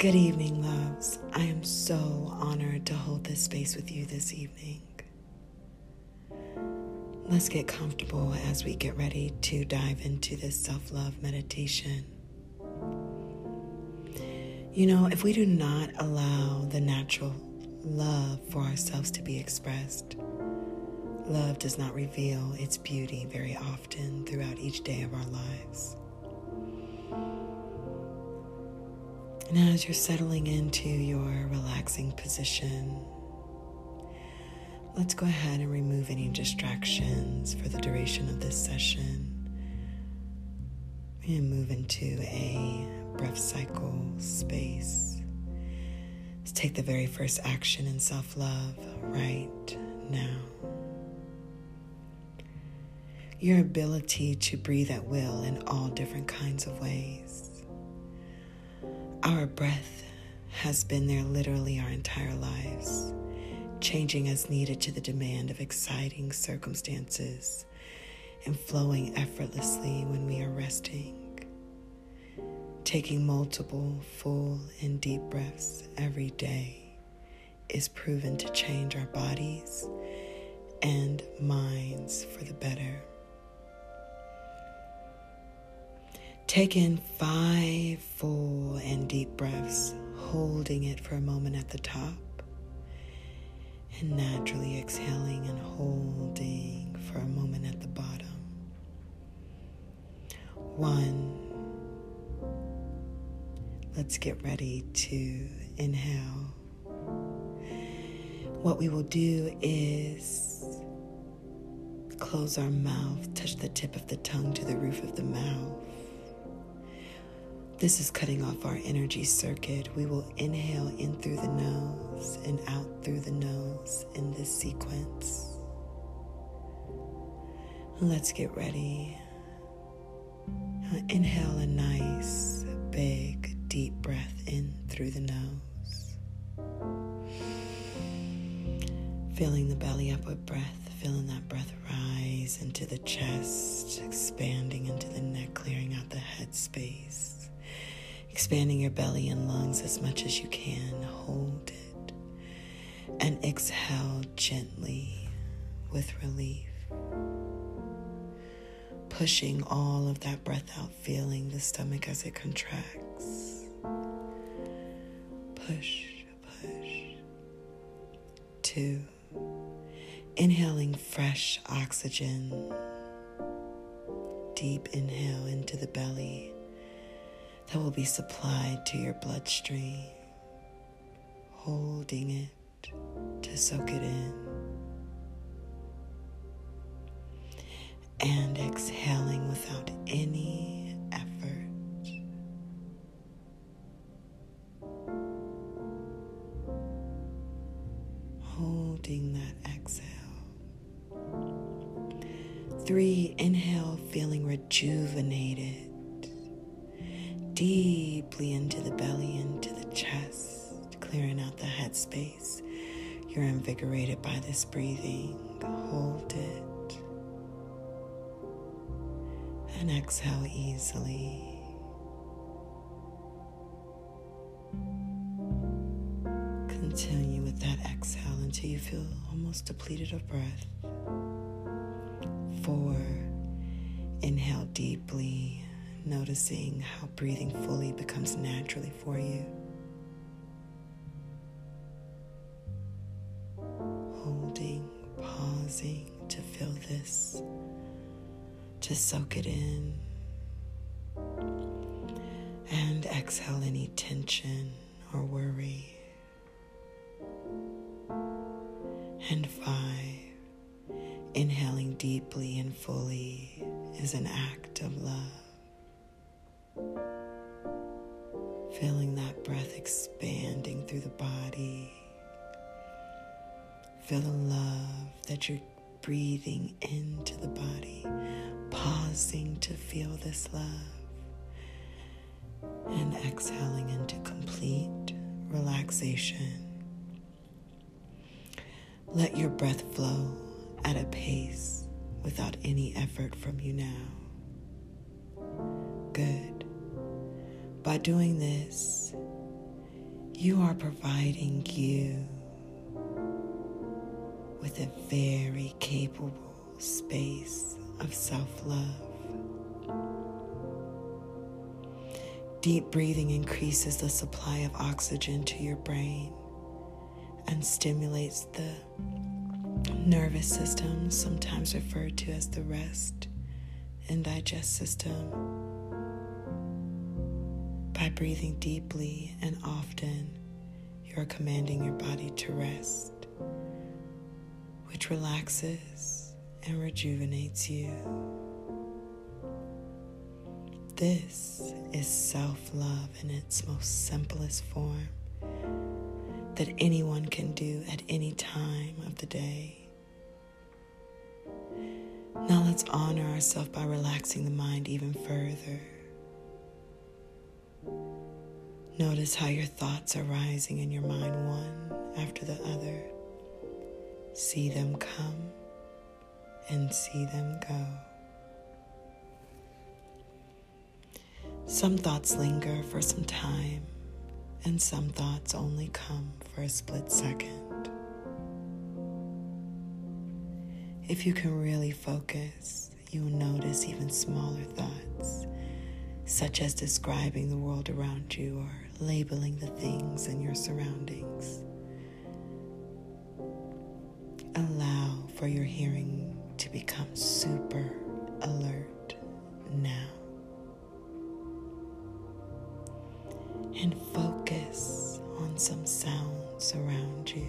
Good evening, loves. I am so honored to hold this space with you this evening. Let's get comfortable as we get ready to dive into this self love meditation. You know, if we do not allow the natural love for ourselves to be expressed, love does not reveal its beauty very often throughout each day of our lives. And as you're settling into your relaxing position, let's go ahead and remove any distractions for the duration of this session and move into a breath cycle space. Let's take the very first action in self love right now. Your ability to breathe at will in all different kinds of ways our breath has been there literally our entire lives, changing as needed to the demand of exciting circumstances and flowing effortlessly when we are resting. Taking multiple full and deep breaths every day is proven to change our bodies and minds for the better. Take in five full and deep breaths, holding it for a moment at the top, and naturally exhaling and holding for a moment at the bottom. One. Let's get ready to inhale. What we will do is close our mouth, touch the tip of the tongue to the roof of the mouth this is cutting off our energy circuit. We will inhale in through the nose and out through the nose in this sequence. Let's get ready. Inhale a nice, big, deep breath in through the nose. Filling the belly up with breath, feeling that breath rise into the chest, expanding into the neck, clearing out the head space expanding your belly and lungs as much as you can. Hold it and exhale gently with relief. Pushing all of that breath out, feeling the stomach as it contracts. Push, push. Two, inhaling fresh oxygen. Deep inhale into the belly that will be supplied to your bloodstream, holding it to soak it in, and exhaling without any deeply into the belly, into the chest, clearing out the head space. You're invigorated by this breathing. Hold it. And exhale easily. Continue with that exhale until you feel almost depleted of breath. Four. Inhale deeply noticing how breathing fully becomes naturally for you. Holding, pausing to feel this, to soak it in, and exhale any tension or worry. And five, inhaling deeply and fully is an act of love. Feeling that breath expanding through the body. Feel the love that you're breathing into the body, pausing to feel this love, and exhaling into complete relaxation. Let your breath flow at a pace without any effort from you now. Good. By doing this, You are providing you with a very capable space of self love. Deep breathing increases the supply of oxygen to your brain and stimulates the nervous system, sometimes referred to as the rest and digest system. By breathing deeply and often, you are commanding your body to rest, which relaxes and rejuvenates you. This is self love in its most simplest form that anyone can do at any time of the day. Now let's honor ourselves by relaxing the mind even further. Notice how your thoughts are rising in your mind one after the other. See them come and see them go. Some thoughts linger for some time, and some thoughts only come for a split second. If you can really focus, you will notice even smaller thoughts, such as describing the world around you or labeling the things in your surroundings. Allow for your hearing to become super alert now. and focus on some sounds around you.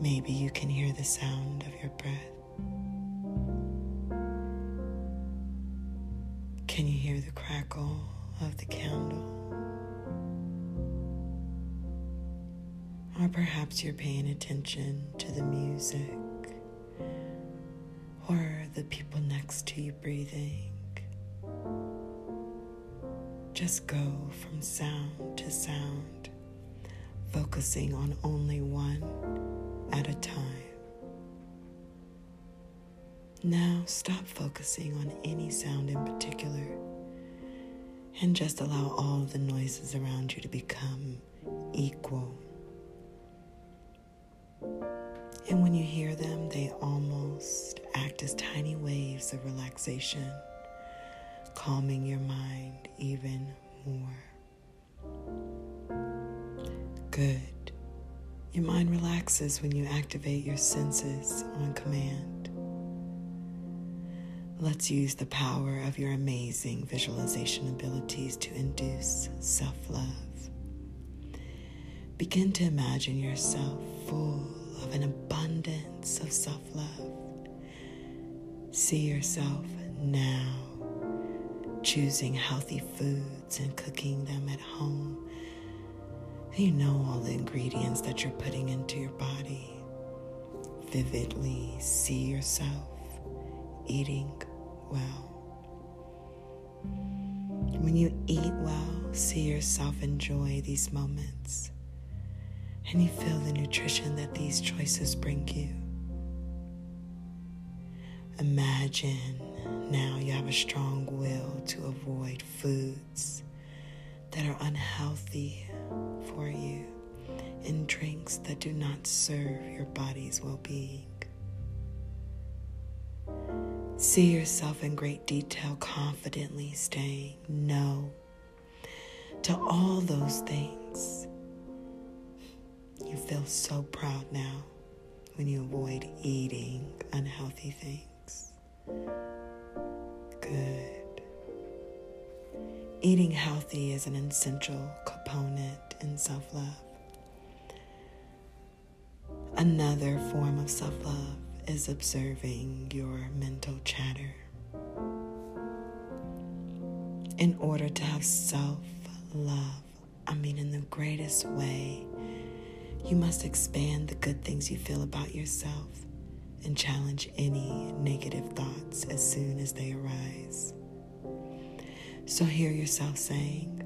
Maybe you can hear the sound of your breath. Of the candle? Or perhaps you're paying attention to the music or the people next to you breathing. Just go from sound to sound, focusing on only one at a time. Now stop focusing on any sound in particular and just allow all the noises around you to become equal. And when you hear them, they almost act as tiny waves of relaxation calming your mind even more. Good. Your mind relaxes when you activate your senses on command. Let's use the power of your amazing visualization abilities to induce self love. Begin to imagine yourself full of an abundance of self love. See yourself now choosing healthy foods and cooking them at home. You know all the ingredients that you're putting into your body. Vividly see yourself eating well. When you eat well, see yourself enjoy these moments and you feel the nutrition that these choices bring you. Imagine now you have a strong will to avoid foods that are unhealthy for you and drinks that do not serve your body's well being. See yourself in great detail, confidently saying no to all those things. You feel so proud now when you avoid eating unhealthy things. Good. Eating healthy is an essential component in self love. Another form of self love is observing your mental chatter. In order to have self love, I mean, in the greatest way, you must expand the good things you feel about yourself and challenge any negative thoughts as soon as they arise. So hear yourself saying,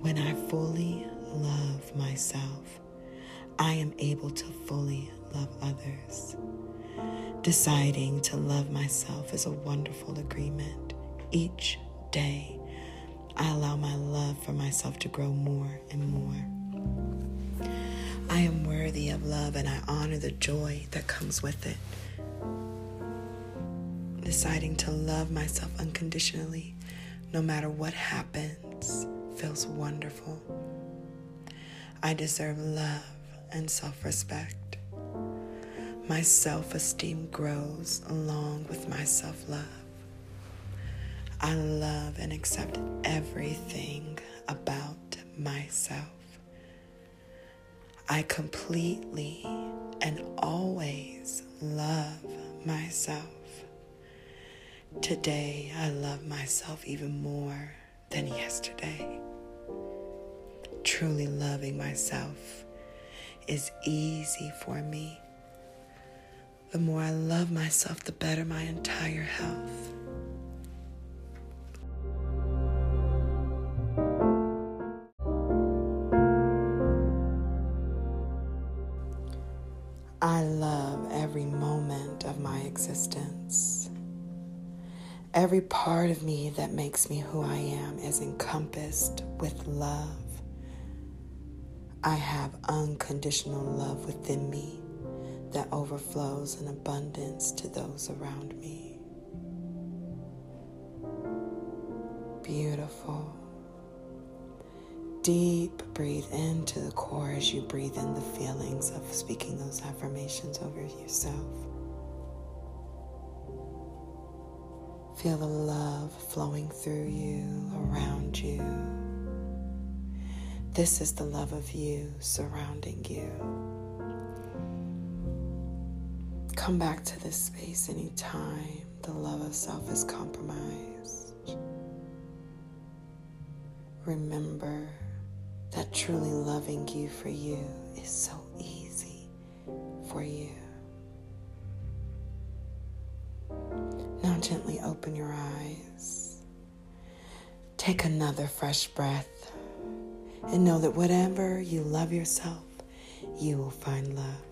When I fully love myself, I am able to fully love others. Deciding to love myself is a wonderful agreement. Each day, I allow my love for myself to grow more and more. I am worthy of love and I honor the joy that comes with it. Deciding to love myself unconditionally, no matter what happens, feels wonderful. I deserve love and self respect. My self esteem grows along with my self love. I love and accept everything about myself. I completely and always love myself. Today, I love myself even more than yesterday. Truly loving myself is easy for me. The more I love myself, the better my entire health. I love every moment of my existence. Every part of me that makes me who I am is encompassed with love. I have unconditional love within me that overflows in abundance to those around me. Beautiful. Deep breathe into the core as you breathe in the feelings of speaking those affirmations over yourself. Feel the love flowing through you, around you. This is the love of you surrounding you. Come back to this space anytime the love of self is compromised. Remember that truly loving you for you is so easy for you. Now, gently open your eyes. Take another fresh breath and know that whatever you love yourself, you will find love.